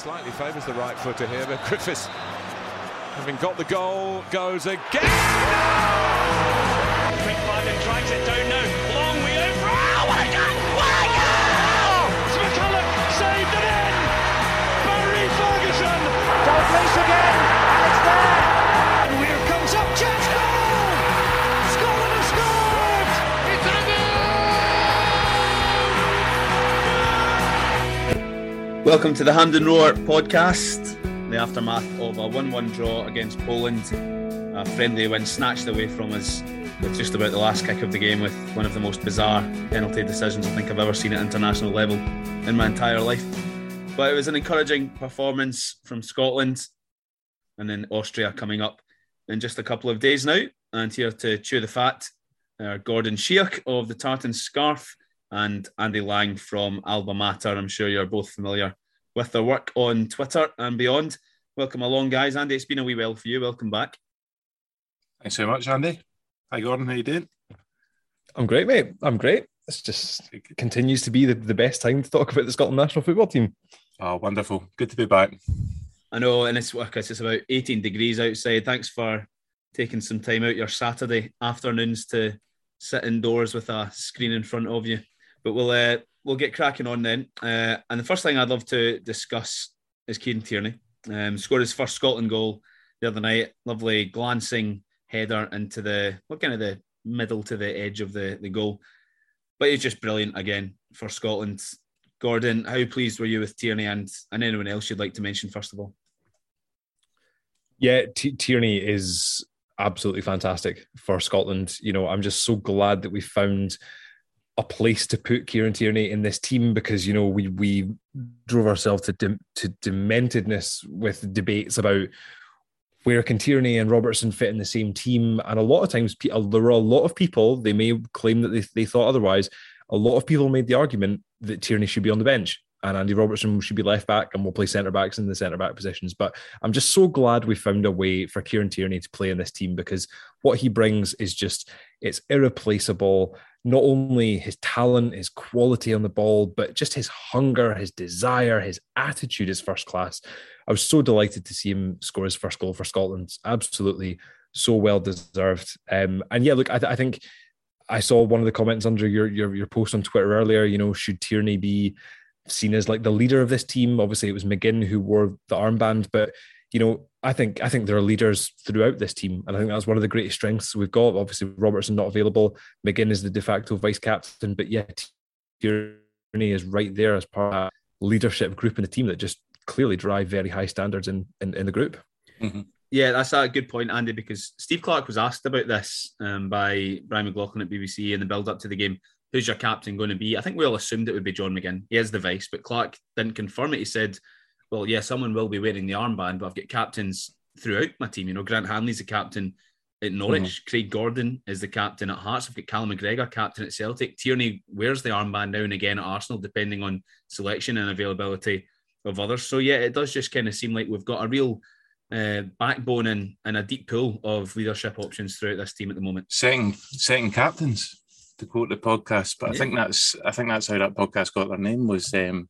Slightly favours the right footer here, but Griffiths, having got the goal, goes again. Quick and drives it down now. Long way over. Oh, what a goal! What a goal! McCullum saved it in. Barry Ferguson. Dalglish again, Welcome to the Hand and Roar podcast. The aftermath of a 1 1 draw against Poland. A friendly win snatched away from us with just about the last kick of the game with one of the most bizarre penalty decisions I think I've ever seen at international level in my entire life. But it was an encouraging performance from Scotland and then Austria coming up in just a couple of days now. And here to chew the fat are Gordon Sheach of the Tartan Scarf and Andy Laing from Alba Matter. I'm sure you're both familiar with their work on Twitter and beyond. Welcome along, guys. Andy, it's been a wee while for you. Welcome back. Thanks so much, Andy. Hi, Gordon. How you doing? I'm great, mate. I'm great. It's just it continues to be the, the best time to talk about the Scotland national football team. Oh, wonderful. Good to be back. I know, and it's it's about 18 degrees outside. Thanks for taking some time out your Saturday afternoons to sit indoors with a screen in front of you. But we'll uh, we'll get cracking on then. Uh, and the first thing I'd love to discuss is Kieran Tierney. Um, scored his first Scotland goal the other night. Lovely glancing header into the what kind of the middle to the edge of the, the goal. But he's just brilliant again for Scotland. Gordon, how pleased were you with Tierney and, and anyone else you'd like to mention first of all? Yeah, T- Tierney is absolutely fantastic for Scotland. You know, I'm just so glad that we found a place to put Kieran Tierney in this team because you know we we drove ourselves to de- to dementedness with debates about where can Tierney and Robertson fit in the same team, and a lot of times there were a lot of people they may claim that they, they thought otherwise. A lot of people made the argument that Tierney should be on the bench and Andy Robertson should be left back and we'll play centre backs in the centre back positions. But I'm just so glad we found a way for Kieran Tierney to play in this team because what he brings is just it's irreplaceable. Not only his talent, his quality on the ball, but just his hunger, his desire, his attitude is first class. I was so delighted to see him score his first goal for Scotland. Absolutely so well deserved. Um, and yeah, look, I, th- I think I saw one of the comments under your, your your post on Twitter earlier. You know, should Tierney be seen as like the leader of this team. Obviously, it was McGinn who wore the armband, but you know, I think I think there are leaders throughout this team, and I think that's one of the greatest strengths we've got. Obviously, Robertson not available, McGinn is the de facto vice captain, but yet Tierney is right there as part of a leadership group in the team that just clearly drive very high standards in in, in the group. Mm-hmm. Yeah, that's a good point, Andy, because Steve Clarke was asked about this um, by Brian McLaughlin at BBC in the build up to the game who's your captain going to be? I think we all assumed it would be John McGinn. He is the vice, but Clarke didn't confirm it. He said, well, yeah, someone will be wearing the armband, but I've got captains throughout my team. You know, Grant Hanley's the captain at Norwich. Mm-hmm. Craig Gordon is the captain at Hearts. I've got Callum McGregor, captain at Celtic. Tierney wears the armband now and again at Arsenal, depending on selection and availability of others. So, yeah, it does just kind of seem like we've got a real uh, backbone and, and a deep pool of leadership options throughout this team at the moment. Second, second captains to quote the podcast, but yeah. I think that's I think that's how that podcast got their name was um,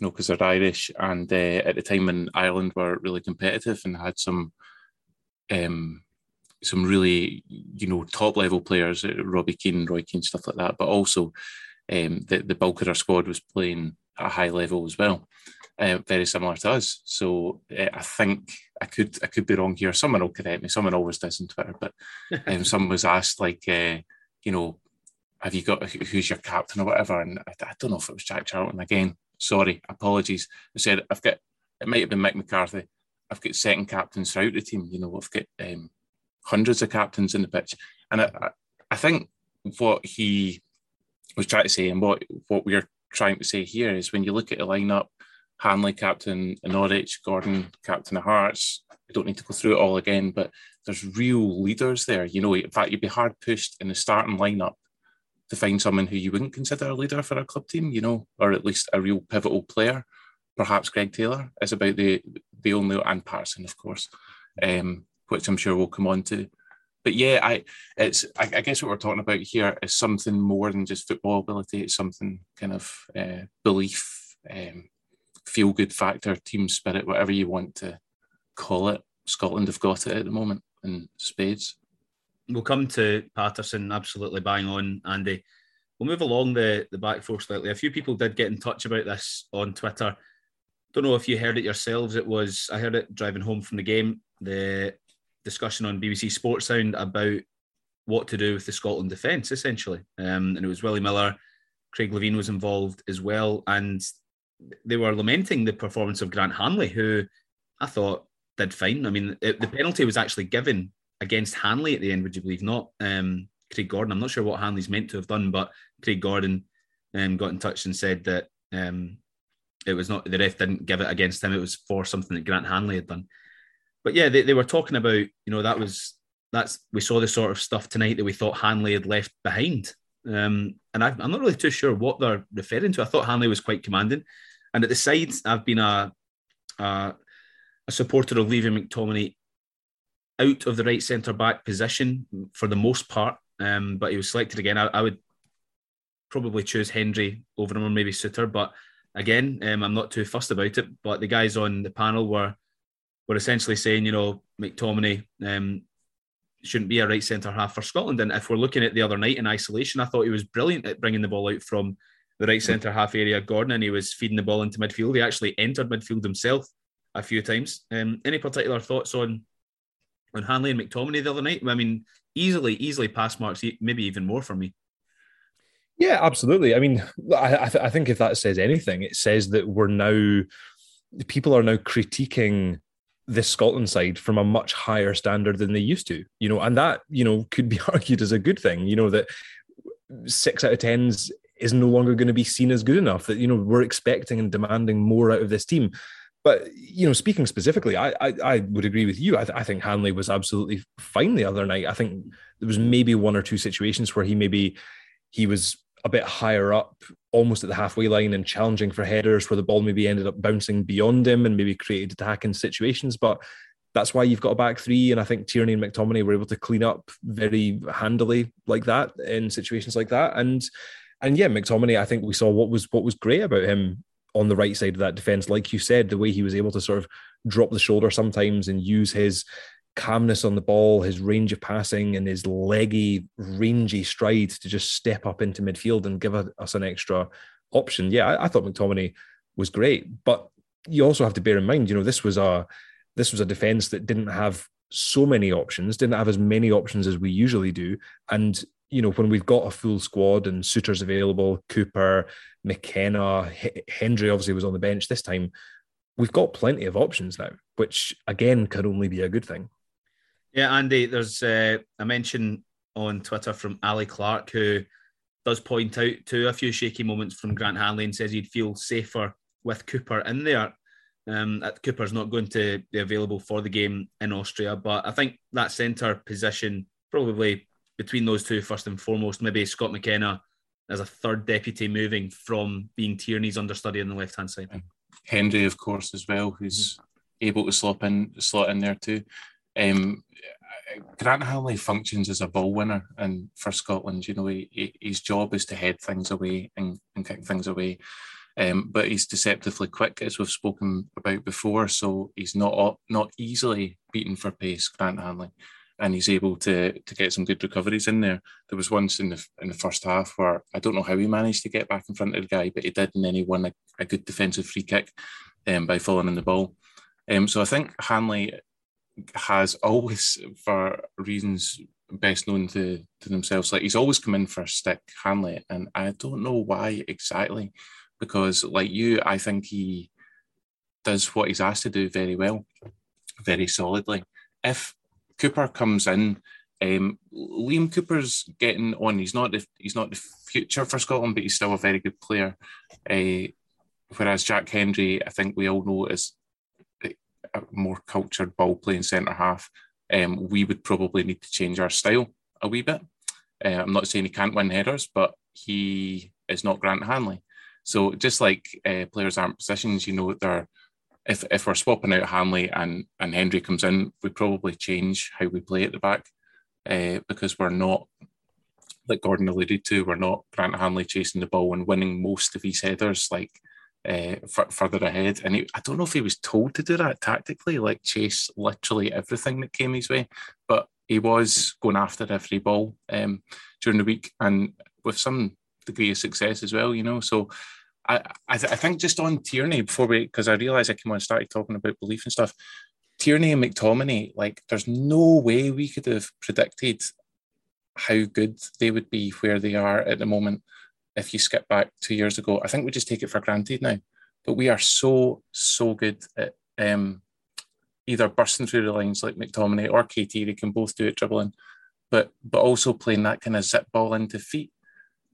you know because they're Irish and uh, at the time in Ireland were really competitive and had some um, some really you know top level players, uh, Robbie Keane, Roy Keane, stuff like that, but also um, the the bulk of their squad was playing at a high level as well. Uh, very similar to us. So uh, I think I could I could be wrong here. Someone will correct me. Someone always does on Twitter, but um, someone was asked like, uh, you know, have you got who's your captain or whatever? And I, I, don't know if it was Jack Charlton again. Sorry, apologies. I said I've got it might have been Mick McCarthy. I've got second captains throughout the team. You know, I've got um, hundreds of captains in the pitch, and I, I think what he was trying to say and what what we're trying to say here is when you look at the lineup, Hanley captain in Norwich, Gordon captain of Hearts. I don't need to go through it all again, but there's real leaders there. You know, in fact, you'd be hard pushed in the starting lineup to find someone who you wouldn't consider a leader for a club team, you know, or at least a real pivotal player. Perhaps Greg Taylor is about the the only and Patterson, of course, um, which I'm sure we'll come on to. But yeah, I it's I, I, guess what we're talking about here is something more than just football ability. It's something kind of uh, belief, um, feel good factor, team spirit, whatever you want to call it. Scotland have got it at the moment in spades we'll come to Patterson, absolutely bang on, Andy. We'll move along the, the back four slightly. A few people did get in touch about this on Twitter. Don't know if you heard it yourselves. It was I heard it driving home from the game. The discussion on BBC Sports Sound about what to do with the Scotland defence, essentially. Um, and it was Willie Miller, Craig Levein was involved as well, and they were lamenting the performance of Grant Hanley, who I thought did fine. I mean, it, the penalty was actually given against Hanley at the end, would you believe? Not um, Craig Gordon. I'm not sure what Hanley's meant to have done, but Craig Gordon um, got in touch and said that um, it was not the ref didn't give it against him. It was for something that Grant Hanley had done. But yeah, they, they were talking about you know that was that's we saw the sort of stuff tonight that we thought Hanley had left behind. Um, and I, am not really too sure what they're referring to. I thought Hanley was quite commanding, and at the sides, I've been a a, a supporter of Levi McTominay out of the right centre back position for the most part, um, but he was selected again. I, I, would probably choose Hendry over him or maybe Souttar, but again, um, I'm not too fussed about it. But the guys on the panel were were essentially saying, you know, McTominay um, shouldn't be a right centre half for Scotland. And if we're looking at the other night in isolation, I thought he was brilliant at bringing the ball out from the right centre half area, Gordon, and he was feeding the ball into midfield. He actually entered midfield himself a few times. Um, any particular thoughts on on Hanley and McTominay the other night. I mean, easily, easily pass marks, maybe even more for me. Yeah, absolutely. I mean, I, I, th- I think if that says anything, it says that we're now people are now critiquing this Scotland side from a much higher standard than they used to. You know, and that you know could be argued as a good thing. You know that six out of tens is no longer going to be seen as good enough. That you know we're expecting and demanding more out of this team. But you know, speaking specifically, I I, I would agree with you. I, th- I, think Hanley was absolutely fine the other night. I think there was maybe one or two situations where he maybe he was a bit higher up, almost at the halfway line, and challenging for headers where the ball maybe ended up bouncing beyond him and maybe created attacking situations. But that's why you've got a back three, and I think Tierney and McTominay were able to clean up very handily like that in situations like that. And and yeah, McTominay, I think we saw what was what was great about him on the right side of that defense, like you said, the way he was able to sort of drop the shoulder sometimes and use his calmness on the ball, his range of passing, and his leggy, rangy strides to just step up into midfield and give us an extra option. Yeah, I, I thought McTominay was great, but you also have to bear in mind, you know, this was a this was a defense that didn't have so many options, didn't have as many options as we usually do, and you know, when we've got a full squad and Souttar's available, Cooper, McKenna, H- Hendry obviously was on the bench this time. We've got plenty of options now, which again can only be a good thing. Yeah, Andy, there's uh, a mention on Twitter from Ali Clark who does point out to a few shaky moments from Grant Hanley and says he'd feel safer with Cooper in there. Um, Cooper's not going to be available for the game in Austria, but I think that centre position probably between those two, first and foremost, maybe Scott McKenna as a third deputy moving from being Tierney's understudy on the left hand side. Hendry, of course, as well, who's mm-hmm. able to slot in slot in there too. Um, Grant Hanley functions as a ball winner, and for Scotland, you know, he, he, his job is to head things away and, and kick things away. Um, but he's deceptively quick, as we've spoken about before. So he's not not easily beaten for pace. Grant Hanley and he's able to to get some good recoveries in there. There was once in the in the first half where I don't know how he managed to get back in front of the guy, but he did, and then he won a, a good defensive free kick um, by falling in the ball. Um, so I think Hanley has always, for reasons best known to, to themselves, like he's always come in for a stick Hanley, and I don't know why exactly, because like you, I think he does what he's asked to do very well, very solidly. If Cooper comes in Um, Liam Cooper's getting on. He's not the he's not the future for Scotland, but he's still a very good player. Uh, whereas Jack Hendry, I think we all know is a more cultured ball playing centre half. Um, we would probably need to change our style a wee bit. Uh, I'm not saying he can't win headers, but he is not Grant Hanley. So just like uh, players aren't positions, you know, they're if if we're swapping out Hanley and and Hendry comes in, we probably change how we play at the back uh, because we're not like Gordon alluded to, we're not Grant Hanley chasing the ball and winning most of his headers like uh, f- further ahead. And he, I don't know if he was told to do that tactically, like chase literally everything that came his way, but he was going after every ball um, during the week and with some degree of success as well, you know. So I, I, th- I think just on Tierney before we, because I realised I came on and started talking about belief and stuff. Tierney and McTominay, like, there's no way we could have predicted how good they would be where they are at the moment if you skip back two years ago. I think we just take it for granted now. But we are so, so good at um, either bursting through the lines like McTominay or KT. They can both do it dribbling, but but also playing that kind of zip ball into feet.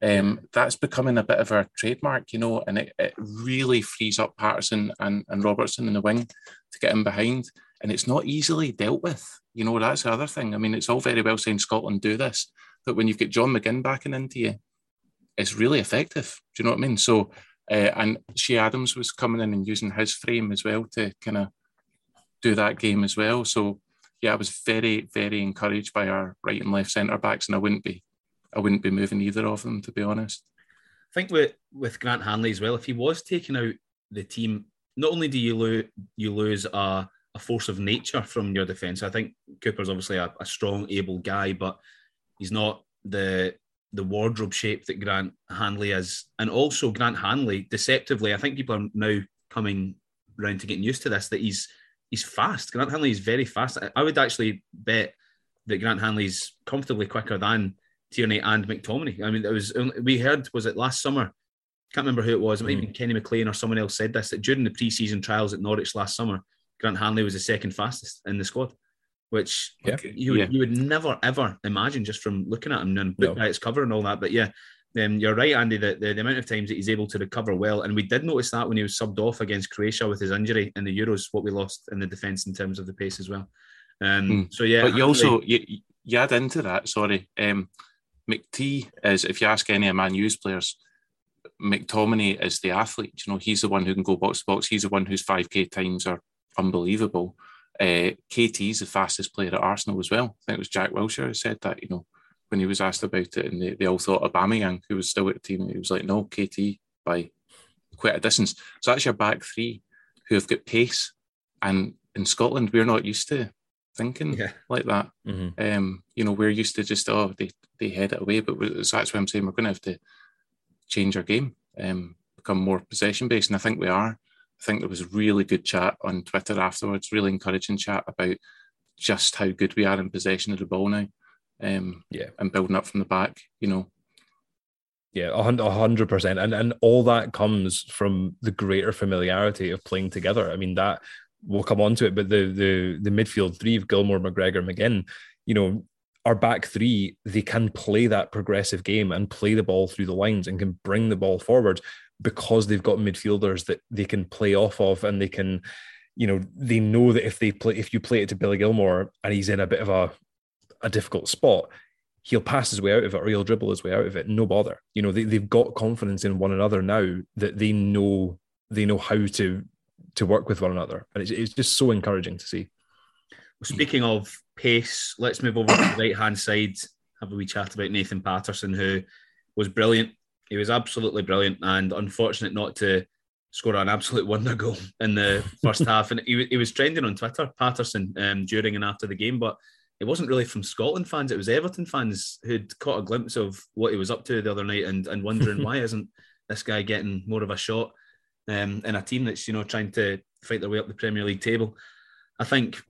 Um, that's becoming a bit of a trademark, you know, and it, it really frees up Patterson and, and Robertson in the wing to get in behind. And it's not easily dealt with. You know, that's the other thing. I mean, it's all very well saying Scotland do this, but when you've got John McGinn backing into you, it's really effective. Do you know what I mean? So, uh, and Che Adams was coming in and using his frame as well to kind of do that game as well. So, yeah, I was very, very encouraged by our right and left centre backs, and I wouldn't be, I wouldn't be moving either of them to be honest. I think with with Grant Hanley as well, if he was taking out the team, not only do you lose you lose a, a force of nature from your defence. I think Cooper's obviously a, a strong, able guy, but he's not the the wardrobe shape that Grant Hanley is. And also Grant Hanley, deceptively, I think people are now coming round to getting used to this, that he's he's fast. Grant Hanley is very fast. I would actually bet that Grant Hanley's comfortably quicker than Tierney and McTominay. I mean, it was we heard was it last summer? Can't remember who it was. It might mm. Kenny McLean or someone else said this that during the preseason trials at Norwich last summer, Grant Hanley was the second fastest in the squad which yeah. you, would, yeah. you would never ever imagine just from looking at him and book no. its cover and all that. But yeah, um, you're right, Andy. That the, the, amount of times that he's able to recover well, and we did notice that when he was subbed off against Croatia with his injury in the Euros, what we lost in the defence in terms of the pace as well. Um, mm. So yeah, but you also you, you add into that. Sorry, um, McT is if you ask any of Man U's players. McTominay is the athlete. You know, he's the one who can go box to box. He's the one whose 5k times are unbelievable. Uh, KT is the fastest player at Arsenal as well. I think it was Jack Wilshere who said that, you know, when he was asked about it, and they, they all thought Aubameyang, who was still at the team, he was like, no, KT by quite a distance. So that's your back three who have got pace. And in Scotland, we're not used to thinking yeah. like that. Mm-hmm. Um, you know, we're used to just, oh, they, they head it away. But so that's why I'm saying we're going to have to change our game, um, become more possession based. And I think we are. I think there was really good chat on Twitter afterwards, really encouraging chat about just how good we are in possession of the ball now. Um, yeah, and building up from the back, you know. Yeah, a hundred percent, and and all that comes from the greater familiarity of playing together. I mean, that we'll come on to it, but the the the midfield three of Gilmour, McGregor, McGinn, you know, our back three, they can play that progressive game and play the ball through the lines and can bring the ball forward because they've got midfielders that they can play off of and they can, you know, they know that if they play, if you play it to Billy Gilmour and he's in a bit of a, a difficult spot, he'll pass his way out of it or he'll dribble his way out of it. No bother. You know, they, they've got confidence in one another now that they know they know how to to work with one another. And it's, it's just so encouraging to see. Well, speaking of pace, let's move over to the right hand side. Have a wee chat about Nathan Patterson, who was brilliant he was absolutely brilliant and unfortunate not to score an absolute wonder goal in the first half. And he, he was trending on Twitter, Patterson, um, during and after the game, but it wasn't really from Scotland fans. It was Everton fans who'd caught a glimpse of what he was up to the other night and, and wondering why isn't this guy getting more of a shot um, in a team that's, you know, trying to fight their way up the Premier League table. I think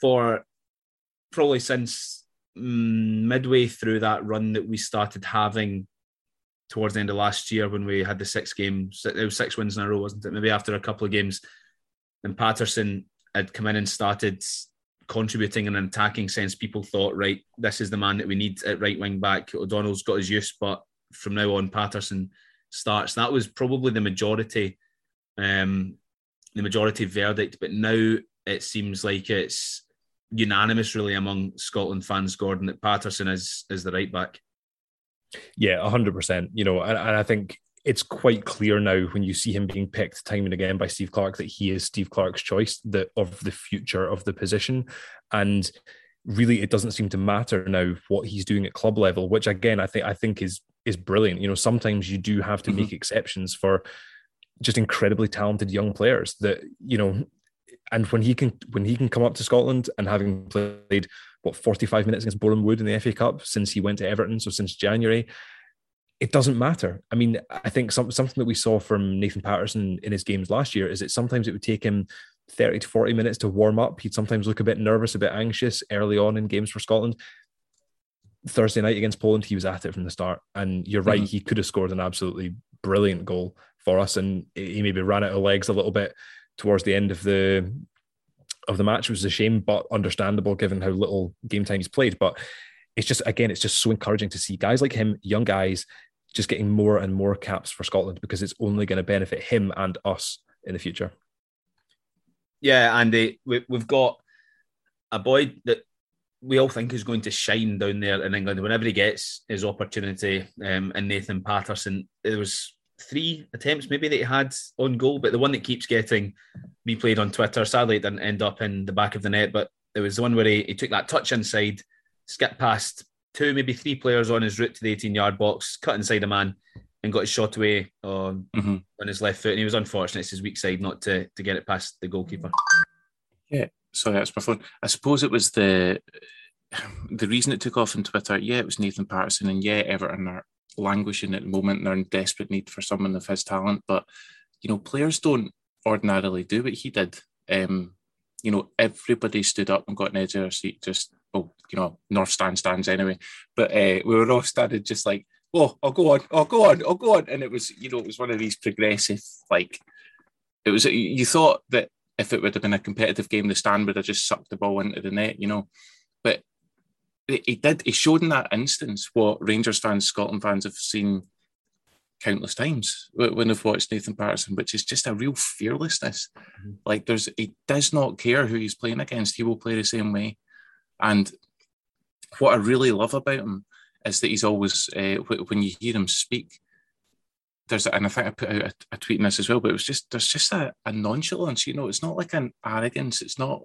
for probably since mm, midway through that run that we started having towards the end of last year when we had the six games. It was six wins in a row, wasn't it? Maybe after a couple of games, and Patterson had come in and started contributing in an attacking sense, people thought, right, this is the man that we need at right wing back. O'Donnell's got his use, but from now on, Patterson starts. That was probably the majority, um, the majority verdict. But now it seems like it's unanimous, really, among Scotland fans, Gordon, that Patterson is is the right back. Yeah, hundred percent. You know, and, and I think it's quite clear now when you see him being picked time and again by Steve Clarke that he is Steve Clarke's choice that of the future of the position. And really it doesn't seem to matter now what he's doing at club level, which again I think I think is is brilliant. You know, sometimes you do have to mm-hmm. make exceptions for just incredibly talented young players that, you know, and when he can when he can come up to Scotland and having played what 45 minutes against Boreham Wood in the FA Cup since he went to Everton, so since January, it doesn't matter. I mean, I think some, something that we saw from Nathan Patterson in his games last year is that sometimes it would take him 30 to 40 minutes to warm up. He'd sometimes look a bit nervous, a bit anxious early on in games for Scotland. Thursday night against Poland, he was at it from the start. And you're right, mm-hmm. he could have scored an absolutely brilliant goal for us. And he maybe ran out of legs a little bit towards the end of the of the match, which was a shame, but understandable given how little game time he's played. But it's just again, it's just so encouraging to see guys like him, young guys, just getting more and more caps for Scotland because it's only going to benefit him and us in the future. Yeah, Andy, we, we've got a boy that we all think is going to shine down there in England whenever he gets his opportunity. Um, and Nathan Patterson, there was three attempts maybe that he had on goal, but the one that keeps getting replayed on Twitter, sadly, it didn't end up in the back of the net. But there was the one where he, he took that touch inside, skipped past two, maybe three players on his route to the 18 yard box, cut inside a man, and got his shot away on, mm-hmm. on his left foot. And he was unfortunate, it's his weak side, not to, to get it past the goalkeeper. Yeah, sorry, that's my phone. I suppose it was the the reason it took off on Twitter. Yeah, it was Nathan Patterson, and yeah, Everton are languishing at the moment. They're in desperate need for someone of his talent, but you know, players don't ordinarily do what he did. Um, you know, everybody stood up and got an edge of their seat, just well, you know, North Stand stands anyway. But uh, we were all standing just like, oh, I'll go on, I'll go on, I'll go on. And it was, you know, it was one of these progressive, like, it was, you thought that if it would have been a competitive game, the stand would have just sucked the ball into the net, you know. But he did, he showed in that instance what Rangers fans, Scotland fans have seen countless times when I've watched Nathan Patterson, which is just a real fearlessness. Mm-hmm. Like there's, he does not care who he's playing against. He will play the same way. And what I really love about him is that he's always, uh, when you hear him speak, there's, and I think I put out a, a tweet in this as well, but it was just, there's just a, a, nonchalance, you know, it's not like an arrogance, it's not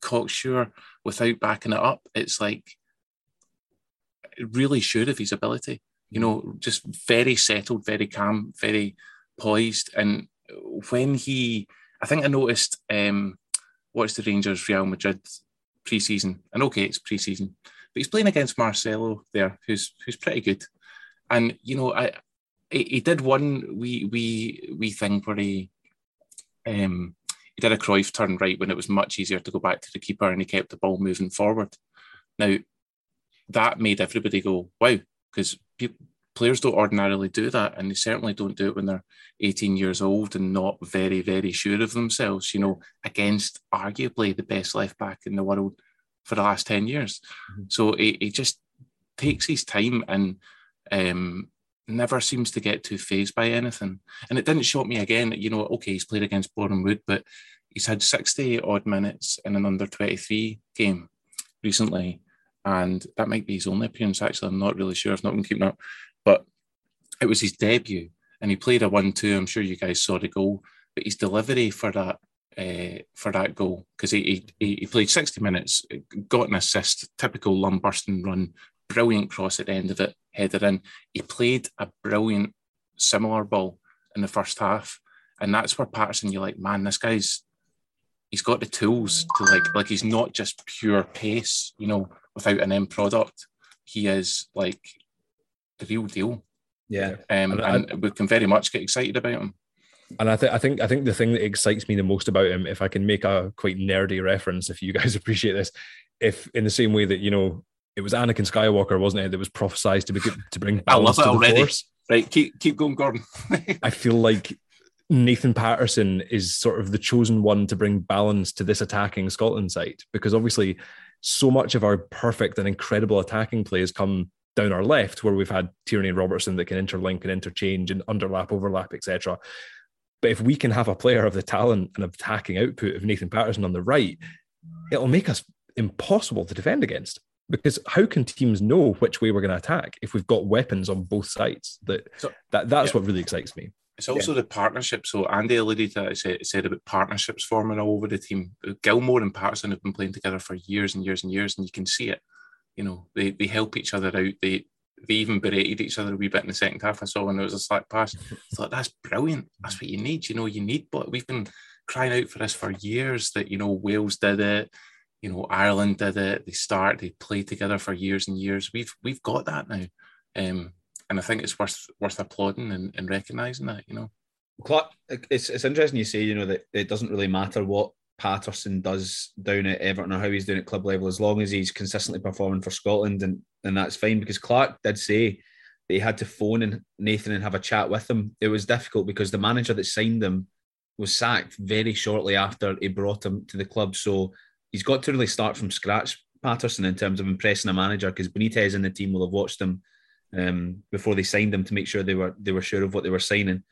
cocksure without backing it up. It's like really sure of his ability, you know, just very settled, very calm, very poised. And when he, I think I noticed, um, what's the Rangers Real Madrid pre-season, and okay, it's pre-season, but he's playing against Marcelo there, who's who's pretty good. And you know, I he, he did one wee wee wee thing where he um he did a Cruyff turn right when it was much easier to go back to the keeper, and he kept the ball moving forward. Now that made everybody go wow because players don't ordinarily do that, and they certainly don't do it when they're 18 years old and not very, very sure of themselves. You know, against arguably the best left back in the world for the last 10 years. Mm-hmm. So he, he just takes his time and um, never seems to get too phased by anything. And it didn't shock me again. You know, okay, he's played against Boreham Wood, but he's had 60 odd minutes in an under 23 game recently. And that might be his only appearance, actually. I'm not really sure. I've not been keeping up. But it was his debut and he played a 1 2. I'm sure you guys saw the goal, but his delivery for that. Uh, for that goal because he, he he played 60 minutes, got an assist, typical Lumberston run, brilliant cross at the end of it, headed in. He played a brilliant similar ball in the first half, and that's where Patterson, you're like, man, this guy's he's got the tools to like like he's not just pure pace, you know, without an end product. He is like the real deal. Yeah, um, and, and we can very much get excited about him. And I think I think I think the thing that excites me the most about him, if I can make a quite nerdy reference, if you guys appreciate this, if in the same way that you know it was Anakin Skywalker, wasn't it, that was prophesied to be to bring balance I love it to the already. Force. Right, keep keep going, Gordon. I feel like Nathan Patterson is sort of the chosen one to bring balance to this attacking Scotland side because obviously so much of our perfect and incredible attacking play has come down our left where we've had Tierney and Robertson that can interlink and interchange and underlap, overlap, etc. But if we can have a player of the talent and attacking output of Nathan Patterson on the right, it'll make us impossible to defend against. Because how can teams know which way we're going to attack if we've got weapons on both sides? That so, that that's yeah. what really excites me. It's also yeah. the partnership. So Andy alluded to it, said, said about partnerships forming all over the team. Uh, Gilmour and Patterson have been playing together for years and years and years, and you can see it. You know, they, they help each other out. They they even berated each other a wee bit in the second half. I saw when there was a slack pass. I thought that's brilliant. That's what you need. You know, you need. But we've been crying out for this for years. That you know, Wales did it. You know, Ireland did it. They start. They play together for years and years. We've we've got that now, um, and I think it's worth worth applauding and, and recognizing that. You know, Clarke, it's it's interesting you say you know that it doesn't really matter what Patterson does down at Everton or how he's doing at club level, as long as he's consistently performing for Scotland, and, and that's fine. Because Clarke did say that he had to phone and Nathan and have a chat with him. It was difficult because the manager that signed him was sacked very shortly after he brought him to the club. So he's got to really start from scratch, Patterson, in terms of impressing a manager. Because Benitez and the team will have watched him um, before they signed him to make sure they were they were sure of what they were signing.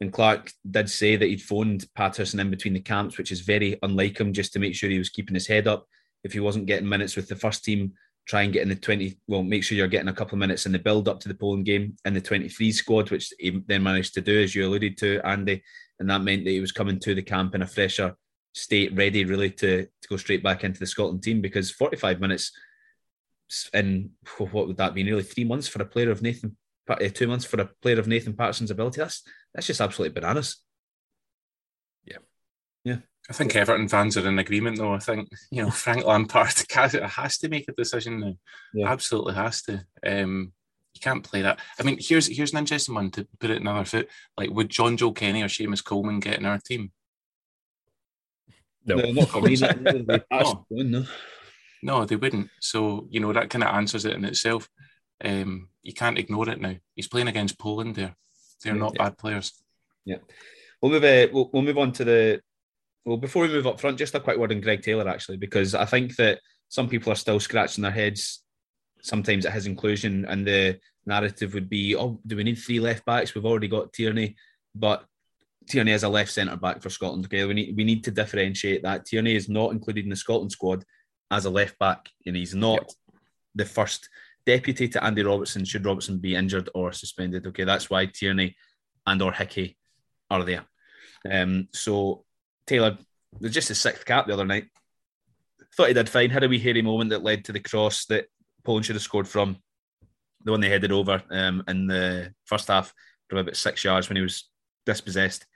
And Clarke did say that he'd phoned Patterson in between the camps, which is very unlike him, just to make sure he was keeping his head up. If he wasn't getting minutes with the first team, try and get in the 20, well, make sure you're getting a couple of minutes in the build up to the Poland game in the 23 squad, which he then managed to do, as you alluded to, Andy. And that meant that he was coming to the camp in a fresher state, ready really to, to go straight back into the Scotland team because 45 minutes in what would that be, nearly three months for a player of Nathan, uh, two months for a player of Nathan Patterson's ability. That's that's just absolutely bananas. Yeah. Yeah. I think Everton fans are in agreement, though. I think you know Frank Lampard has to make a decision now. Yeah. Absolutely has to. Um, you can't play that. I mean, here's here's an interesting one to put it another foot. Like, would Jonjoe Kenny or Seamus Coleman get in our team? No, no not for me. no. no, they wouldn't. So you know that kind of answers it in itself. Um, you can't ignore it now. He's playing against Poland there. They're not yeah. bad players. Yeah. We'll move. Uh, we'll, we'll move on to the. Well, before we move up front, just a quick word on Greg Taylor actually, because I think that some people are still scratching their heads sometimes at his inclusion, and the narrative would be, "Oh, do we need three left backs? We've already got Tierney, but Tierney is a left centre back for Scotland. Okay, we need we need to differentiate that. Tierney is not included in the Scotland squad as a left back, and he's not yep. the first deputy to Andy Robertson should Robertson be injured or suspended. Okay, that's why Tierney and or Hickey are there. Um, so Taylor, just his sixth cap the other night. Thought he did fine. Had a wee hairy moment that led to the cross that Poland should have scored from. The one they headed over um, in the first half from about six yards when he was dispossessed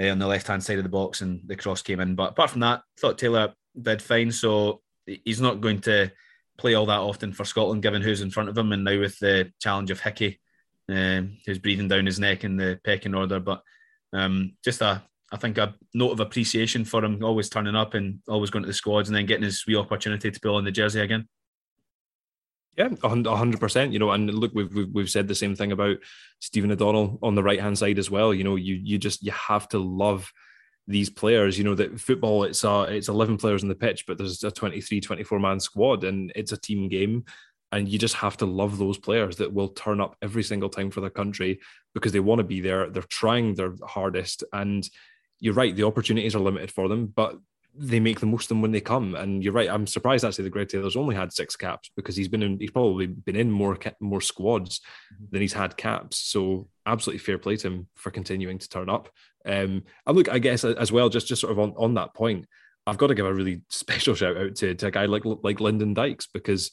uh, on the left hand side of the box and the cross came in. But apart from that, thought Taylor did fine. So he's not going to play all that often for Scotland, given who's in front of him, and now with the challenge of Hickey, um, who's breathing down his neck in the pecking order. But um, just a, I think a note of appreciation for him, always turning up and always going to the squads, and then getting his wee opportunity to pull on the jersey again. Yeah, hundred percent. You know, and look, we've, we've we've said the same thing about Stephen O'Donnell on the right hand side as well. You know, you you just you have to love these players you know that football it's uh it's 11 players on the pitch but there's a 23 24 man squad and it's a team game and you just have to love those players that will turn up every single time for their country because they want to be there they're trying their hardest and you're right the opportunities are limited for them but they make the most of them when they come. And you're right. I'm surprised actually that Greg Taylor's only had six caps because he's been in. He's probably been in more more squads mm-hmm. than he's had caps. So absolutely fair play to him for continuing to turn up. Um, and look, I guess as well, just just sort of on, on that point, I've got to give a really special shout out to, to a guy like like Lyndon Dykes because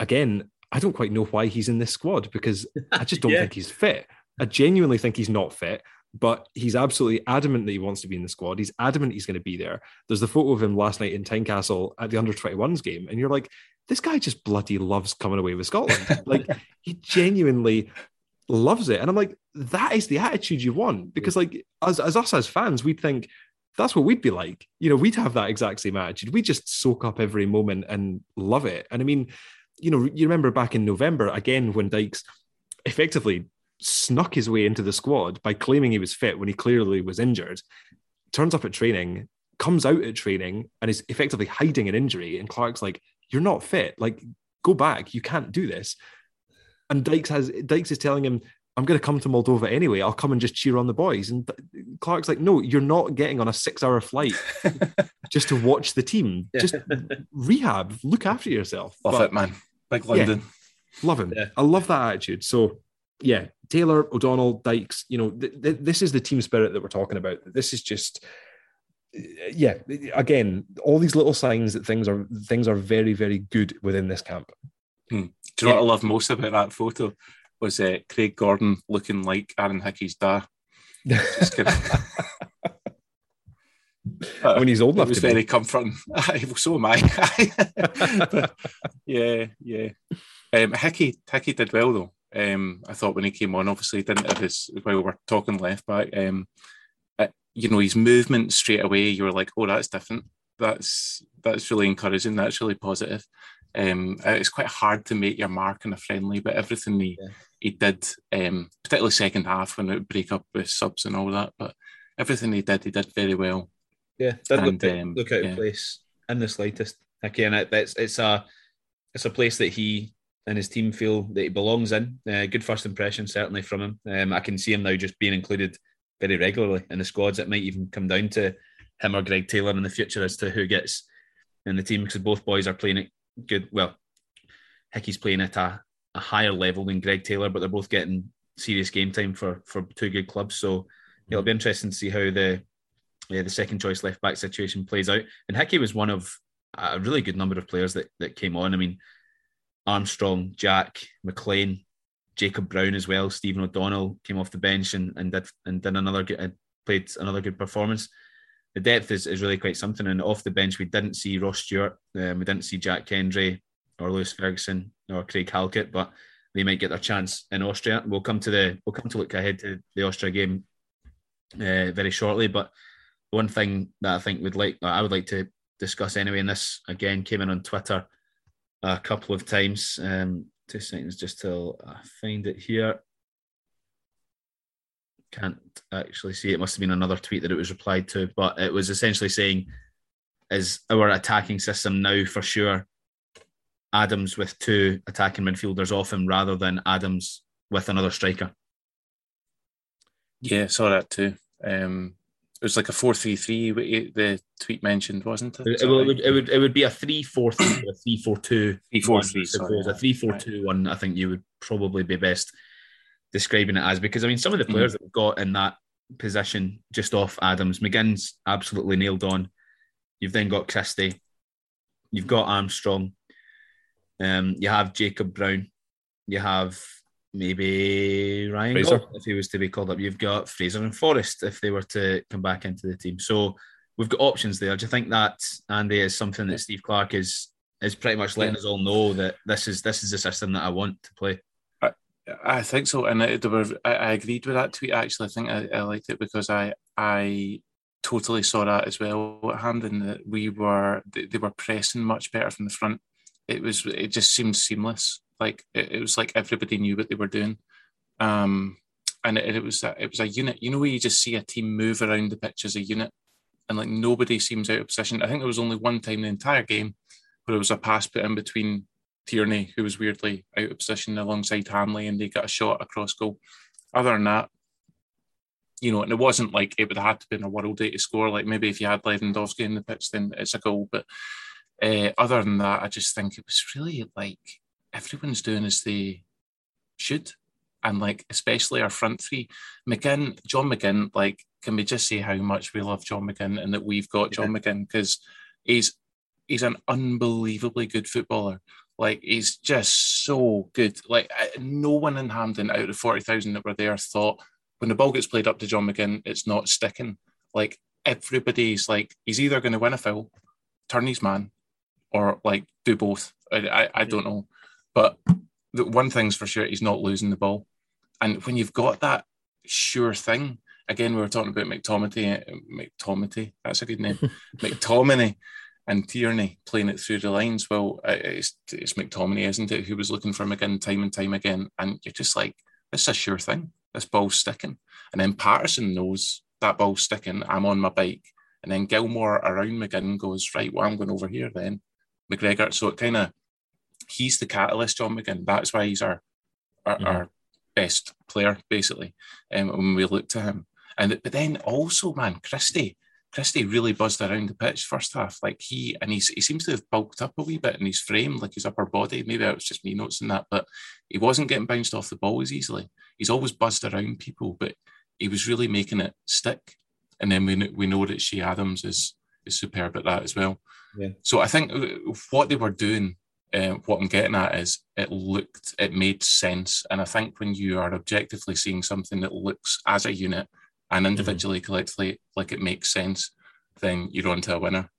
again, I don't quite know why he's in this squad because I just don't yeah. think he's fit. I genuinely think he's not fit but he's absolutely adamant that he wants to be in the squad. He's adamant he's going to be there. There's the photo of him last night in Tynecastle at the under 21s game, and you're like, this guy just bloody loves coming away with Scotland. like he genuinely loves it. And I'm like, that is the attitude you want. Because like as, as us as fans, we'd think that's what we'd be like. You know, we'd have that exact same attitude. We just soak up every moment and love it. And I mean, you know, you remember back in November again when Dykes effectively snuck his way into the squad by claiming he was fit when he clearly was injured, turns up at training, comes out at training, and is effectively hiding an injury. And Clarke's like, You're not fit. Like, go back. You can't do this. And Dykes has Dykes is telling him, I'm going to come to Moldova anyway. I'll come and just cheer on the boys. And Clarke's like, no, you're not getting on a six hour flight just to watch the team. Just rehab, look after yourself. Love but, it, man. Big Lyndon. Yeah, love him. Yeah. I love that attitude. So, yeah, Taylor, O'Donnell, Dykes, you know, th- th- this is the team spirit that we're talking about. This is just, yeah, again, all these little signs that things are things are very, very good within this camp. Hmm. Do you know what I love most about that photo? was uh, Craig Gordon looking like Aaron Hickey's dad. when he's old enough, it was very be. comforting. so am I. but, yeah, yeah. Um, Hickey, Hickey did well though. Um, I thought when he came on, obviously he didn't have his while we were talking left back. Um, uh, you know his movement straight away. You were like, oh, that's different. That's that's really encouraging. That's really positive. Um, it's quite hard to make your mark in a friendly, but everything he yeah he did, um, particularly second half when it would break up with subs and all that. But everything he did, he did very well. Yeah, did and, look, um, look out yeah. of place in the slightest. Again, it, it's it's a it's a place that he and his team feel that he belongs in. Uh, good first impression, certainly from him. Um, I can see him now just being included very regularly in the squads. It might even come down to him or Greg Taylor in the future as to who gets in the team because both boys are playing it good. Well, Hickey's playing at a, a higher level than Greg Taylor, but they're both getting serious game time for for two good clubs. So it'll be interesting to see how the yeah, the second choice left back situation plays out. And Hickey was one of a really good number of players that that came on. I mean, Armstrong, Jack, McLean, Jacob Brown as well. Stephen O'Donnell came off the bench and, and did and did another good, played another good performance. The depth is, is really quite something. And off the bench, we didn't see Ross Stewart, um, we didn't see Jack Hendry or Lewis Ferguson or Craig Halkett, but they might get their chance in Austria. We'll come to the we'll come to look ahead to the Austria game uh, very shortly. But one thing that I think would like I would like to discuss anyway, and this again came in on Twitter a couple of times. Um, two seconds just till I find it here. Can't actually see it. Must have been another tweet that it was replied to, but it was essentially saying, "Is our attacking system now for sure Adams with two attacking midfielders off him rather than Adams with another striker. Yeah, saw that too. Um, it was like a four-three-three. The tweet mentioned, wasn't it? It, it, would, it would it would be a three-four-three, a three-four-two, three-four-three. a three-four-two one. I think you would probably be best describing it as because I mean some of the players mm. that we've got in that position just off Adams, McGinn's absolutely nailed on. You've then got Christie, you've got Armstrong, um, you have Jacob Brown. You have maybe Ryan Fraser. if he was to be called up. You've got Fraser and Forrest if they were to come back into the team. So we've got options there. Do you think that Andy is something that Steve Clarke is is pretty much letting us all know that this is this is the system that I want to play? I, I think so, and it, were, I, I, agreed with that tweet. Actually, I think I, I liked it because I I totally saw that as well at hand, and that we were they, they were pressing much better from the front it was it just seemed seamless. Like it, it was like everybody knew what they were doing, um, and it, it was a, it was a unit. You know where you just see a team move around the pitch as a unit, and like nobody seems out of position. I think there was only one time the entire game where there was a pass put in between Tierney, who was weirdly out of position alongside Hanley, and they got a shot across goal. Other than that, you know, and it wasn't like it would have had to be in a world day to score. Like maybe if you had Lewandowski in the pitch, then it's a goal. But uh, other than that, I just think it was really like everyone's doing as they should. And like, especially our front three, McGinn, John McGinn, like, can we just say how much we love John McGinn and that we've got John yeah. McGinn because he's he's an unbelievably good footballer. Like he's just so good. Like no one in Hampden out of forty thousand that were there thought when the ball gets played up to John McGinn, it's not sticking. Like everybody's like he's either going to win a foul, turn his man, or like do both. I, I, I don't know. But the one thing's for sure, he's not losing the ball. And when you've got that sure thing, again, we were talking about McTominay, McTominay, that's a good name, McTominay and Tierney playing it through the lines. Well, it's, it's McTominay, isn't it, who was looking for McGinn time and time again. And you're just like, this is a sure thing. This ball's sticking. And then Patterson knows that ball's sticking. I'm on my bike. And then Gilmour around McGinn goes, right, well, I'm going over here then. McGregor. So it kind of, he's the catalyst, John McGinn. That's why he's our our, mm-hmm. our best player, basically, um, when we look to him. And but then also, man, Christie, Christie really buzzed around the pitch first half. Like he and he's, he seems to have bulked up a wee bit in his frame, like his upper body. Maybe it was just me noticing that, but he wasn't getting bounced off the ball as easily. He's always buzzed around people, but he was really making it stick. And then we we know that Che Adams is is superb at that as well. Yeah. So I think uh, what they were doing, uh, what I'm getting at is it looked, it made sense. And I think when you are objectively seeing something that looks as a unit and mm-hmm. individually, mm-hmm. collectively, like it makes sense, then you're on to a winner.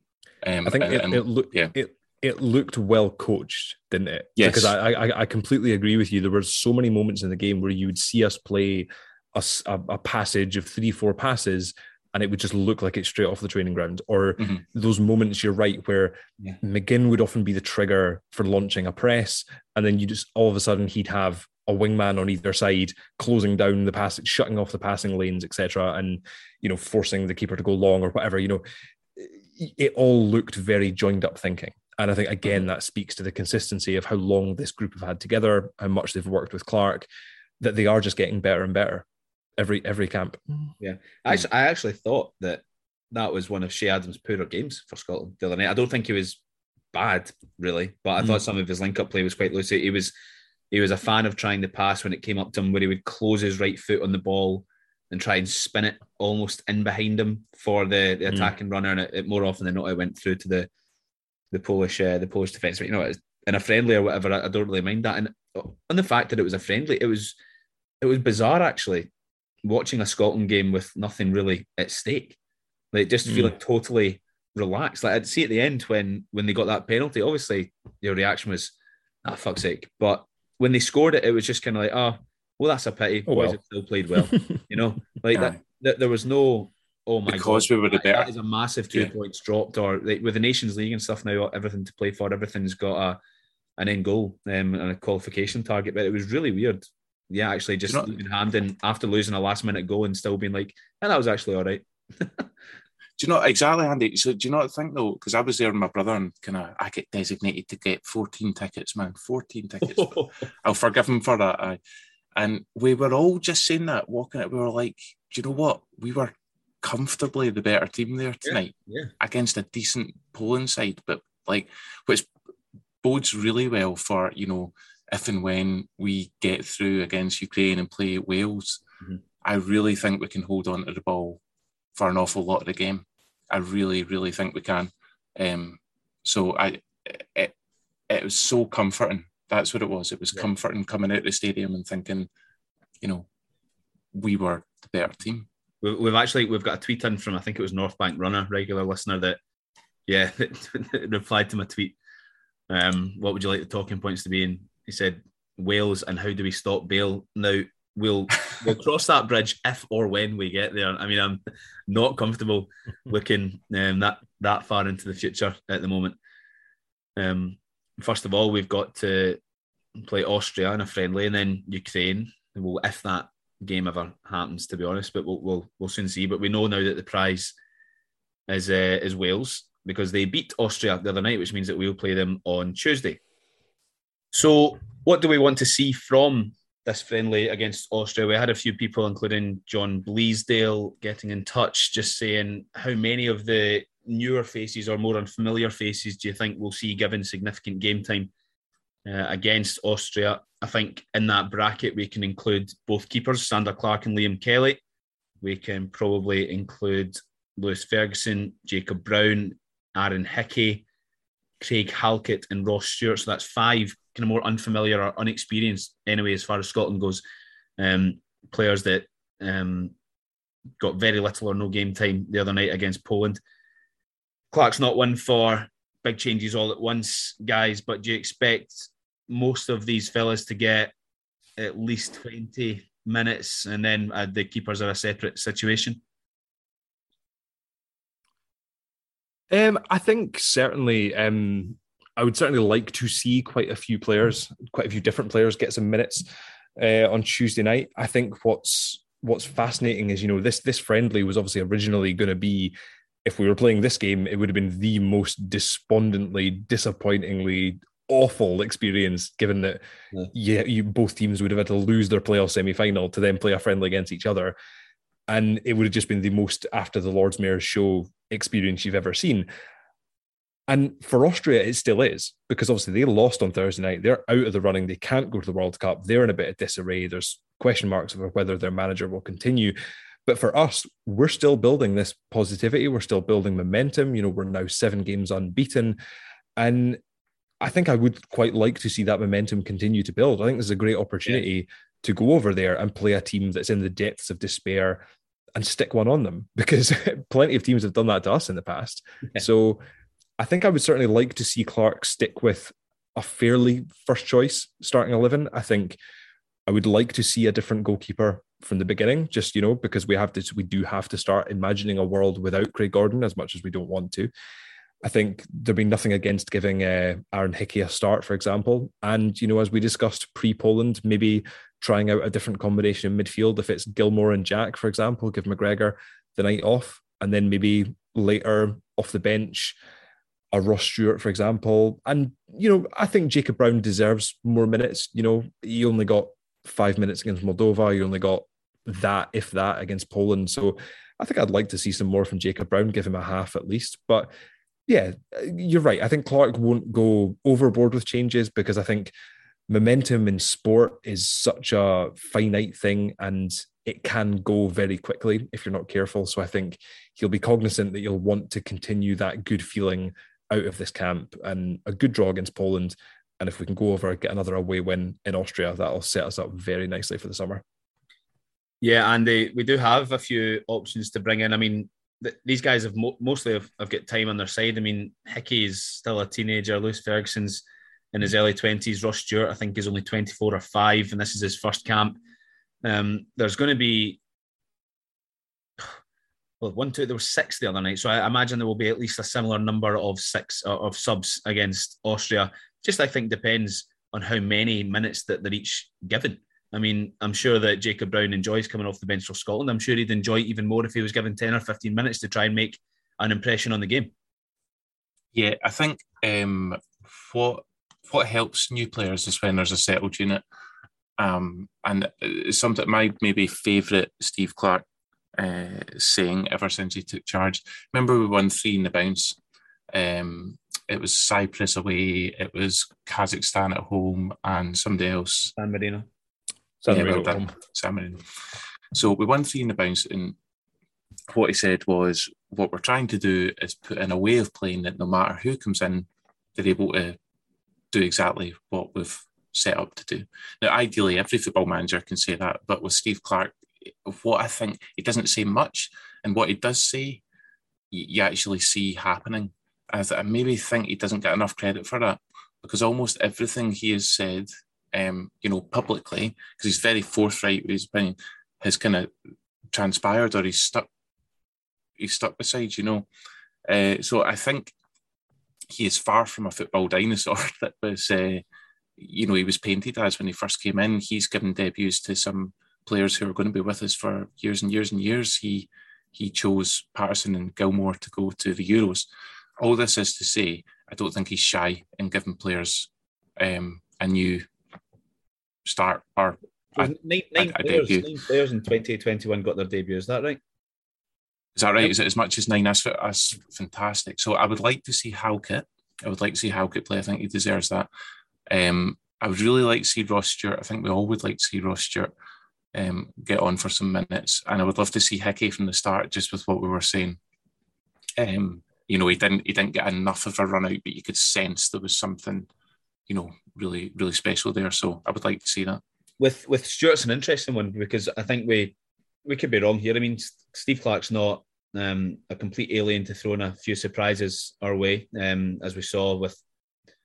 Um, I think it, and, it, looked, yeah. it, it looked well coached, didn't it? Yes. Because I, I, I completely agree with you. There were so many moments in the game where you would see us play a, a, a passage of three, four passes and it would just look like it's straight off the training ground. Or mm-hmm. those moments, you're right, where yeah. McGinn would often be the trigger for launching a press, and then you just all of a sudden he'd have a wingman on either side closing down the pass, shutting off the passing lanes, etc., and you know forcing the keeper to go long or whatever. You know, it all looked very joined up thinking. And I think again mm-hmm. that speaks to the consistency of how long this group have had together, how much they've worked with Clarke, that they are just getting better and better every every camp. Yeah, I actually, I actually thought that that was one of Che Adams' poorer games for Scotland the other night. I don't think he was bad really, but I mm. thought some of his link up play was quite loose. He was he was a fan of trying to pass when it came up to him, where he would close his right foot on the ball and try and spin it almost in behind him for the, the mm. attacking mm. runner, and it, it, more often than not it went through to the the Polish uh, the Polish defense. But you know, in a friendly or whatever, I, I don't really mind that. And on the fact that it was a friendly, it was it was bizarre actually watching a Scotland game with nothing really at stake, like just mm. feeling totally relaxed. Like I'd see at the end when when they got that penalty, obviously your reaction was, ah, fuck's sake. But when they scored it, it was just kind of like, oh, well, that's a pity. Oh, well. Boys still played well, you know, like that, that. There was no, oh my because god, we were the better. That is a massive two yeah. points dropped, or like, with the Nations League and stuff now, everything to play for, everything's got a an end goal um, and a qualification target. But it was really weird yeah, actually just you know, handing after losing a last minute goal and still being like, and that was actually all right. do you know exactly, Andy? So do you not think though? Because I was there with my brother and kind of I get designated to get 14 tickets, man. 14 tickets. I'll forgive him for that. I, and we were all just saying that, walking it. We were like, do you know what? We were comfortably the better team there tonight yeah, yeah. against a decent Poland side, but like which bodes really well for, you know, if and when we get through against Ukraine and play Wales, mm-hmm. I really think we can hold on to the ball for an awful lot of the game. I really, really think we can. Um, so I, it, it was so comforting. That's what it was. It was yeah. comforting coming out of the stadium and thinking, you know, we were the better team. We've actually we've got a tweet in from I think it was North Bank Runner, regular listener that, yeah, replied to my tweet. Um, what would you like the talking points to be? And he said Wales and how do we stop Bale? Now we'll we'll cross that bridge if or when we get there. I mean, I'm not comfortable looking um, that that far into the future at the moment. Um, first of all, we've got to play Austria in a friendly, and then Ukraine. Well, if that game ever happens, to be honest, but we'll we'll, we'll soon see. But we know now that the prize is uh, is Wales because they beat Austria the other night, which means that we'll play them on Tuesday. So, what do we want to see from this friendly against Austria? We had a few people, including John Bleasdale, getting in touch, just saying how many of the newer faces or more unfamiliar faces do you think we'll see given significant game time uh, against Austria? I think in that bracket we can include both keepers, Zander Clark and Liam Kelly. We can probably include Lewis Ferguson, Jacob Brown, Aaron Hickey, Craig Halkett, and Ross Stewart. So that's five kind of more unfamiliar or unexperienced anyway, as far as Scotland goes. Um, players that um, got very little or no game time the other night against Poland. Clarke's not one for big changes all at once, guys, but do you expect most of these fellas to get at least 20 minutes and then uh, the keepers are a separate situation? Um, I think certainly um, I would certainly like to see quite a few players, quite a few different players get some minutes. uh, on Tuesday night. I think what's what's fascinating is you know this this friendly was obviously originally going to be if we were playing this game, it would have been the most despondently, disappointingly awful experience, given that yeah. yeah, you both teams would have had to lose their playoff semi final to then play a friendly against each other. And it would have just been the most after the Lord's Mayor's show experience you've ever seen. And for Austria, it still is because obviously they lost on Thursday night. They're out of the running. They can't go to the World Cup. They're in a bit of disarray. There's question marks over whether their manager will continue. But for us, we're still building this positivity. We're still building momentum. You know, we're now seven games unbeaten. And I think I would quite like to see that momentum continue to build. I think there's a great opportunity yeah. to go over there and play a team that's in the depths of despair and stick one on them because plenty of teams have done that to us in the past. Yeah. So I think I would certainly like to see Clarke stick with a fairly first choice starting 11. I think I would like to see a different goalkeeper from the beginning, just, you know, because we have to, we do have to start imagining a world without Craig Gordon as much as we don't want to. I think there'd be nothing against giving uh, Aaron Hickey a start, for example. And, you know, as we discussed pre Poland, maybe trying out a different combination in midfield. If it's Gilmour and Jack, for example, give McGregor the night off. And then maybe later off the bench, a Ross Stewart, for example. And, you know, I think Jacob Brown deserves more minutes. You know, he only got five minutes against Moldova. He only got that, if that, against Poland. So I think I'd like to see some more from Jacob Brown, give him a half at least. But yeah, you're right. I think Clarke won't go overboard with changes because I think momentum in sport is such a finite thing and it can go very quickly if you're not careful. So I think he'll be cognizant that you'll want to continue that good feeling out of this camp and a good draw against Poland. And if we can go over get another away win in Austria, that'll set us up very nicely for the summer. Yeah, and we do have a few options to bring in. I mean, th- these guys have mo- mostly have, have got time on their side. I mean, Hickey's still a teenager. Lewis Ferguson's in his early twenties. Ross Stewart, I think, is only twenty four or five, and this is his first camp. Um, there's going to be well, one, two. There was six the other night, so I imagine there will be at least a similar number of six uh, of subs against Austria. Just I think depends on how many minutes that they're each given. I mean, I'm sure that Jacob Brown enjoys coming off the bench for Scotland. I'm sure he'd enjoy even more if he was given 10 or 15 minutes to try and make an impression on the game. Yeah, I think um, what what helps new players is when there's a settled unit. Um, and something my maybe favourite Steve Clarke uh, saying ever since he took charge. Remember, we won three in the bounce. Um, it was Cyprus away, it was Kazakhstan at home, and somebody else. San Marino. San yeah, well. San Marino. So we won three in the bounce, and what he said was, "What we're trying to do is put in a way of playing that no matter who comes in, they're able to do exactly what we've set up to do." Now, ideally, every football manager can say that, but with Steve Clarke, what I think he doesn't say much, and what he does say, you actually see happening. As I maybe think he doesn't get enough credit for that because almost everything he has said um, you know, publicly, because he's very forthright with his opinion, has kind of transpired or he's stuck, he's stuck beside, you know. Uh, so I think he is far from a football dinosaur that was, uh, you know, he was painted as when he first came in. He's given debuts to some players who are going to be with us for years and years and years. He he chose Patterson and Gilmour to go to the Euros. All this is to say, I don't think he's shy in giving players um, a new start or nine, nine, a, a players, nine players in 2021 got their debut. Is that right? Is that right? Is it as much as nine? That's, that's fantastic. So I would like to see Halkett. I would like to see Halkett play. I think he deserves that. Um, I would really like to see Ross Stewart. I think we all would like to see Ross Stewart um, get on for some minutes. And I would love to see Hickey from the start, just with what we were saying. Um, you know, he didn't he didn't get enough of a run out, but you could sense there was something you know, really, really special there. So I would like to see that. With with Stewart's an interesting one because I think we we could be wrong here. I mean, Steve Clarke's not um, a complete alien to throwing a few surprises our way, um, as we saw with,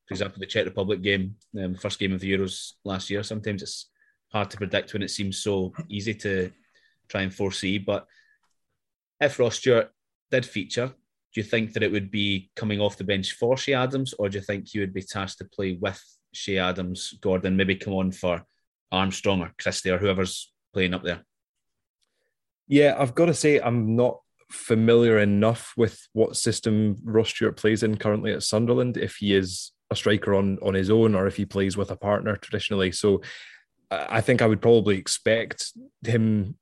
for example, the Czech Republic game, um, first game of the Euros last year. Sometimes it's hard to predict when it seems so easy to try and foresee. But if Ross Stewart did feature, do you think that it would be coming off the bench for Che Adams, or do you think you would be tasked to play with Che Adams, Gordon, maybe come on for Armstrong or Christie or whoever's playing up there. Yeah, I've got to say I'm not familiar enough with what system Ross Stewart plays in currently at Sunderland. If he is a striker on on his own or if he plays with a partner traditionally, so I think I would probably expect him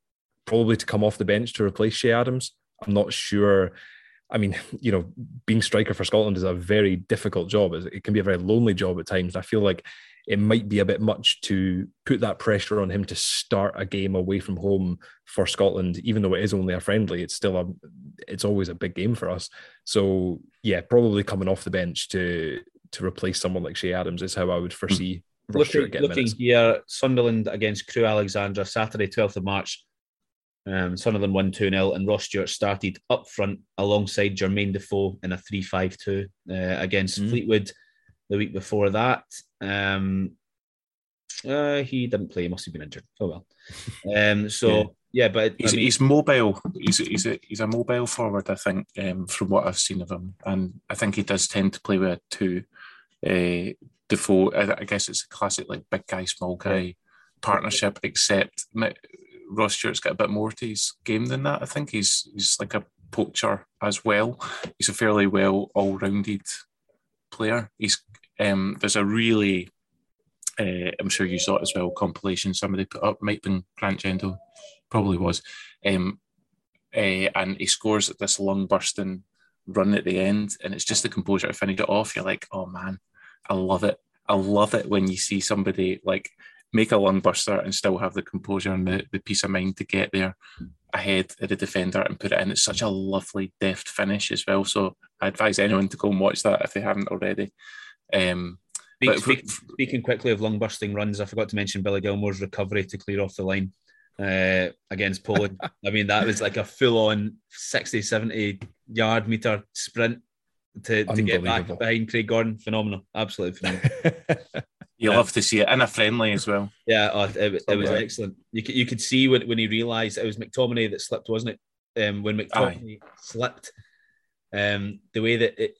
probably to come off the bench to replace Che Adams. I'm not sure. I mean, you know, being striker for Scotland is a very difficult job. It can be a very lonely job at times. I feel like it might be a bit much to put that pressure on him to start a game away from home for Scotland, even though it is only a friendly. It's still a, it's always a big game for us. So yeah, probably coming off the bench to to replace someone like Che Adams is how I would foresee. Looking, looking here, Sunderland against Crewe Alexandra, Saturday, 12th of March. Um, Sunderland won 2 0, and Ross Stewart started up front alongside Jermaine Defoe in a 3 5 2 uh, against mm. Fleetwood the week before that. Um, uh, he didn't play; he must have been injured. Oh well. Um, so yeah, yeah but he's, I mean, he's mobile. He's he's a he's a mobile forward, I think, um, from what I've seen of him, and I think he does tend to play with two. Uh, Defoe, I, I guess it's a classic like big guy, small guy yeah. partnership, except Ross Stewart's got a bit more to his game than that. I think he's he's like a poacher as well. He's a fairly well all-rounded player. He's um, there's a really uh, I'm sure you saw it as well compilation somebody put up might be Grant Gendo probably was um, uh, and he scores at this lung bursting run at the end and it's just the composure to finish it off you're like oh man I love it I love it when you see somebody like make a lung buster and still have the composure and the, the peace of mind to get there ahead of the defender and put it in. It's such a lovely, deft finish as well. So I advise anyone to go and watch that if they haven't already. Um, Speak, speak, speaking quickly of lung busting runs, I forgot to mention Billy Gilmour's recovery to clear off the line uh, against Poland. I mean, that was like a full on 60, 70 yard meter sprint to, to get back behind Craig Gordon. Phenomenal. Absolutely phenomenal. You love to see it in a friendly as well. Yeah, oh, it, it, was excellent. You could, you could see when, when he realised it was McTominay that slipped, wasn't it? Um, when McTominay Aye. slipped, um, the way that it,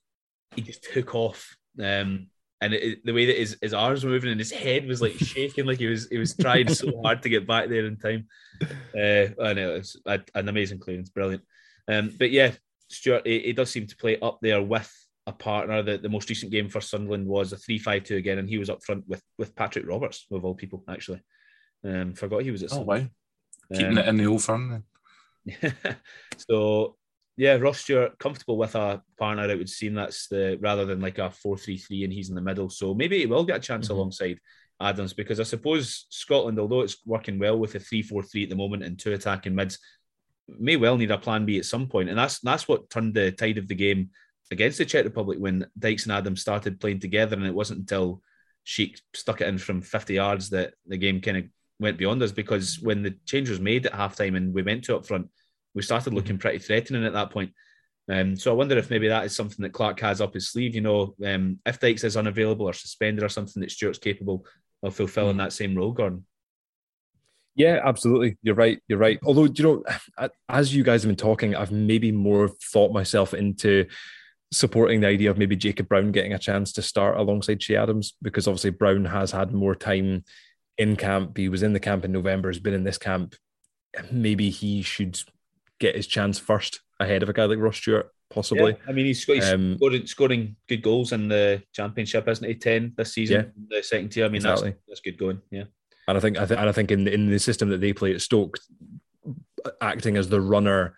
he just took off, um, and it, the way that his, his arms were moving and his head was like shaking, like he was he was trying so hard to get back there in time. Uh, I know it's an amazing clearance, brilliant. Um, but yeah, Stewart, he, he does seem to play up there with a partner. The, the most recent game for Sunderland was a 3 5 2 again, and he was up front with with Patrick Roberts, of all people, actually. Um, forgot he was at Oh, wow. Keeping um, it in the old firm then. so, yeah, Ross Stewart, comfortable with a partner, it would seem that's the rather than like a 4 3 3 and he's in the middle. So maybe he will get a chance mm-hmm. alongside Adams because I suppose Scotland, although it's working well with a 3 4 3 at the moment and two attacking mids, may well need a plan B at some point. And that's that's what turned the tide of the game against the Czech Republic when Dykes and Adams started playing together, and it wasn't until Schick stuck it in from 50 yards that the game kind of went beyond us. Because when the change was made at halftime and we went to up front, we started looking mm-hmm. pretty threatening at that point. Um, so I wonder if maybe that is something that Clarke has up his sleeve. You know, um, if Dykes is unavailable or suspended or something that Stewart's capable of fulfilling mm. that same role, Gordon. Yeah, absolutely. You're right. You're right. Although, you know, as you guys have been talking, I've maybe more thought myself into supporting the idea of maybe Jacob Brown getting a chance to start alongside Che Adams because obviously Brown has had more time in camp. He was in the camp in November, has been in this camp. Maybe he should get his chance first ahead of a guy like Ross Stewart, possibly. Yeah, I mean, he's, he's um, scoring, scoring, good goals in the championship, isn't he? Ten this season, yeah, the second tier. I mean, exactly. that's that's good going. Yeah, and I think I th- and I think in in the system that they play at Stoke, acting as the runner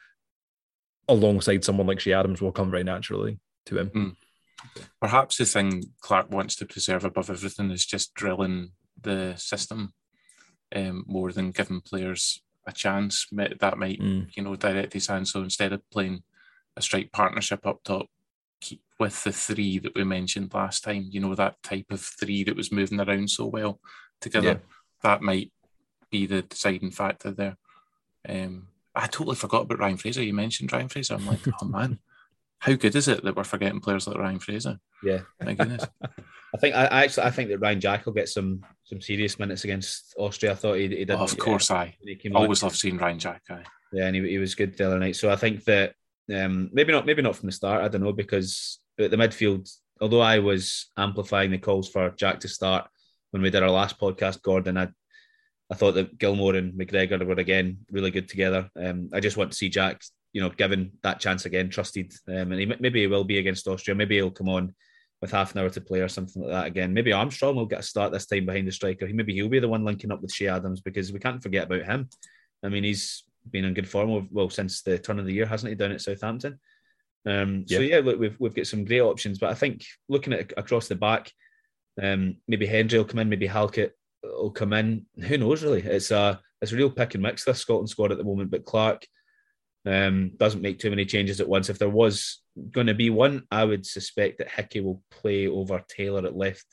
alongside someone like Che Adams will come very naturally to him. Mm. Perhaps the thing Clarke wants to preserve above everything is just drilling the system um, more than giving players a chance. That might, mm. you know, direct his hand. So instead of playing a strike partnership up top, keep with the three that we mentioned last time. You know, that type of three that was moving around so well together. Yeah. That might be the deciding factor there. Um, I totally forgot about Ryan Fraser. You mentioned Ryan Fraser. I'm like, oh man, how good is it that we're forgetting players like Ryan Fraser? Yeah, my goodness. I think I, I, actually I think that Ryan Jack will get some some serious minutes against Austria. I thought he, he did. Oh, of course, I always love seeing Ryan Jack. I. Yeah, and he, he was good the other night. So I think that um, maybe not maybe not from the start. I don't know because at the midfield, although I was amplifying the calls for Jack to start when we did our last podcast, Gordon, I I thought that Gilmour and McGregor were again really good together. Um, I just want to see Jack, you know, given that chance again, trusted, um, and he, maybe he will be against Austria. Maybe he'll come on with half an hour to play or something like that again. Maybe Armstrong will get a start this time behind the striker. He Maybe he'll be the one linking up with Che Adams because we can't forget about him. I mean, he's been in good form well since the turn of the year, hasn't he? Down at Southampton. Um, yeah. So yeah, look, we've we've got some great options, but I think looking at across the back, um, maybe Hendry will come in, maybe Halkett will come in. Who knows really? It's a it's a real pick and mix this Scotland squad at the moment. But Clarke um, doesn't make too many changes at once. If there was going to be one, I would suspect that Hickey will play over Taylor at left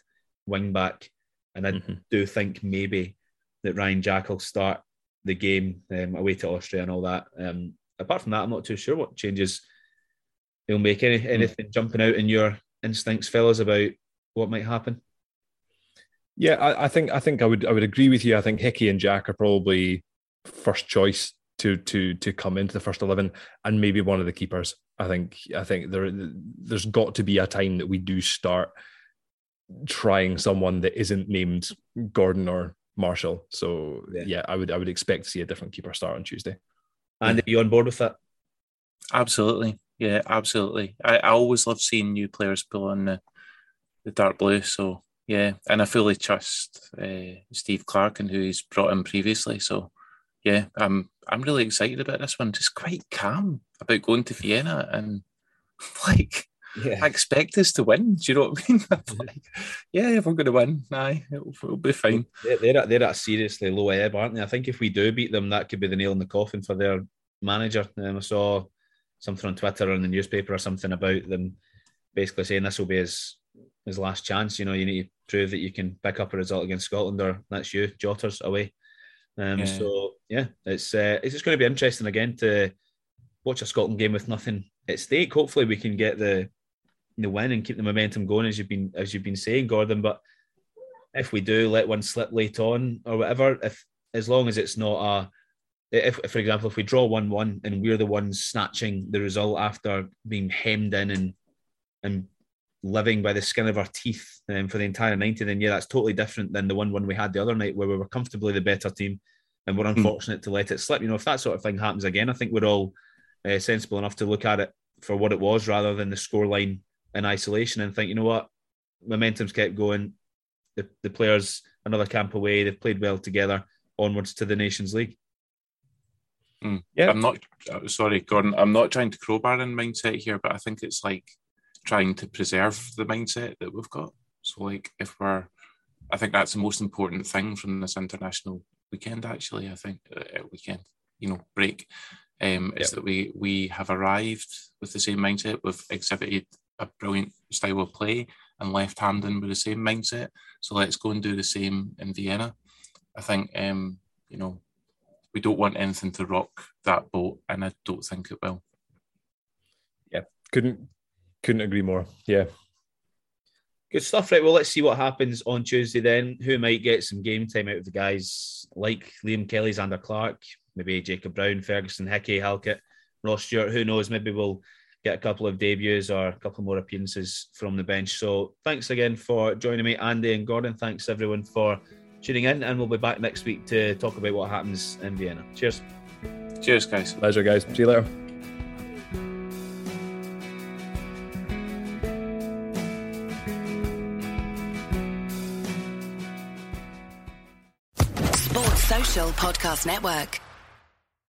wing back, and I mm-hmm. do think maybe that Ryan Jack will start the game um, away to Austria and all that. Um, apart from that, I'm not too sure what changes he'll make. Any mm. anything mm. jumping out in your instincts, fellas, about what might happen? Yeah, I, I, think I think I would I would agree with you. I think Hickey and Jack are probably first choice to to to come into the first eleven, and maybe one of the keepers. I think I think there there's got to be a time that we do start trying someone that isn't named Gordon or Marshall. So yeah, yeah I would I would expect to see a different keeper start on Tuesday. And are you on board with that? Absolutely. Yeah, absolutely. I, I always love seeing new players pull on the, the dark blue. So yeah, and I fully trust uh, Steve Clarke and who he's brought in previously. So, yeah, I'm I'm really excited about this one. Just quite calm about going to Vienna and like yeah. I expect us to win. Do you know what I mean? like, yeah, if we're going to win, aye, it'll, it'll be fine. They're, they're at, they're at a seriously low ebb, aren't they? I think if we do beat them, that could be the nail in the coffin for their manager. Um, I saw something on Twitter or in the newspaper or something about them basically saying this will be his his last chance. You know, you need to prove that you can pick up a result against Scotland, or that's you, Jotters away. Um, yeah. So yeah, it's uh, it's just going to be interesting again to watch a Scotland game with nothing at stake. Hopefully, we can get the the win and keep the momentum going as you've been as you've been saying, Gordon. But if we do let one slip late on or whatever, if as long as it's not a if, for example, if we draw one-one and we're the ones snatching the result after being hemmed in and and living by the skin of our teeth um, for the entire 90, then yeah, that's totally different than the 1 1 we had the other night where we were comfortably the better team and we're hmm. unfortunate mm. to let it slip. You know, if that sort of thing happens again, I think we're all uh, sensible enough to look at it for what it was rather than the scoreline in isolation and think, you know what, momentum's kept going. The, the players, another camp away, they've played well together, onwards to the Nations League. Mm. Yeah, I'm not uh, sorry, Gordon. I'm not trying to crowbar in mindset here, but I think it's like trying to preserve the mindset that we've got. So, like, if we're, I think that's the most important thing from this international weekend. Actually, I think uh, weekend, you know, break, um, is that we we have arrived with the same mindset. We've exhibited a brilliant style of play and left handing with the same mindset. So let's go and do the same in Vienna. I think, um, you know, we don't want anything to rock that boat, and I don't think it will. Yeah, couldn't couldn't agree more. Yeah. Good stuff, right? Well, let's see what happens on Tuesday then. Who might get some game time out of the guys like Liam Kelly, Zander Clark, maybe Jacob Brown, Ferguson, Hickey, Halkett, Ross Stewart. Who knows? Maybe we'll get a couple of debuts or a couple more appearances from the bench. So thanks again for joining me, Andy and Gordon. Thanks everyone for tuning in, and we'll be back next week to talk about what happens in Vienna. Cheers. Cheers, guys. Pleasure, guys. See you later. Podcast Network.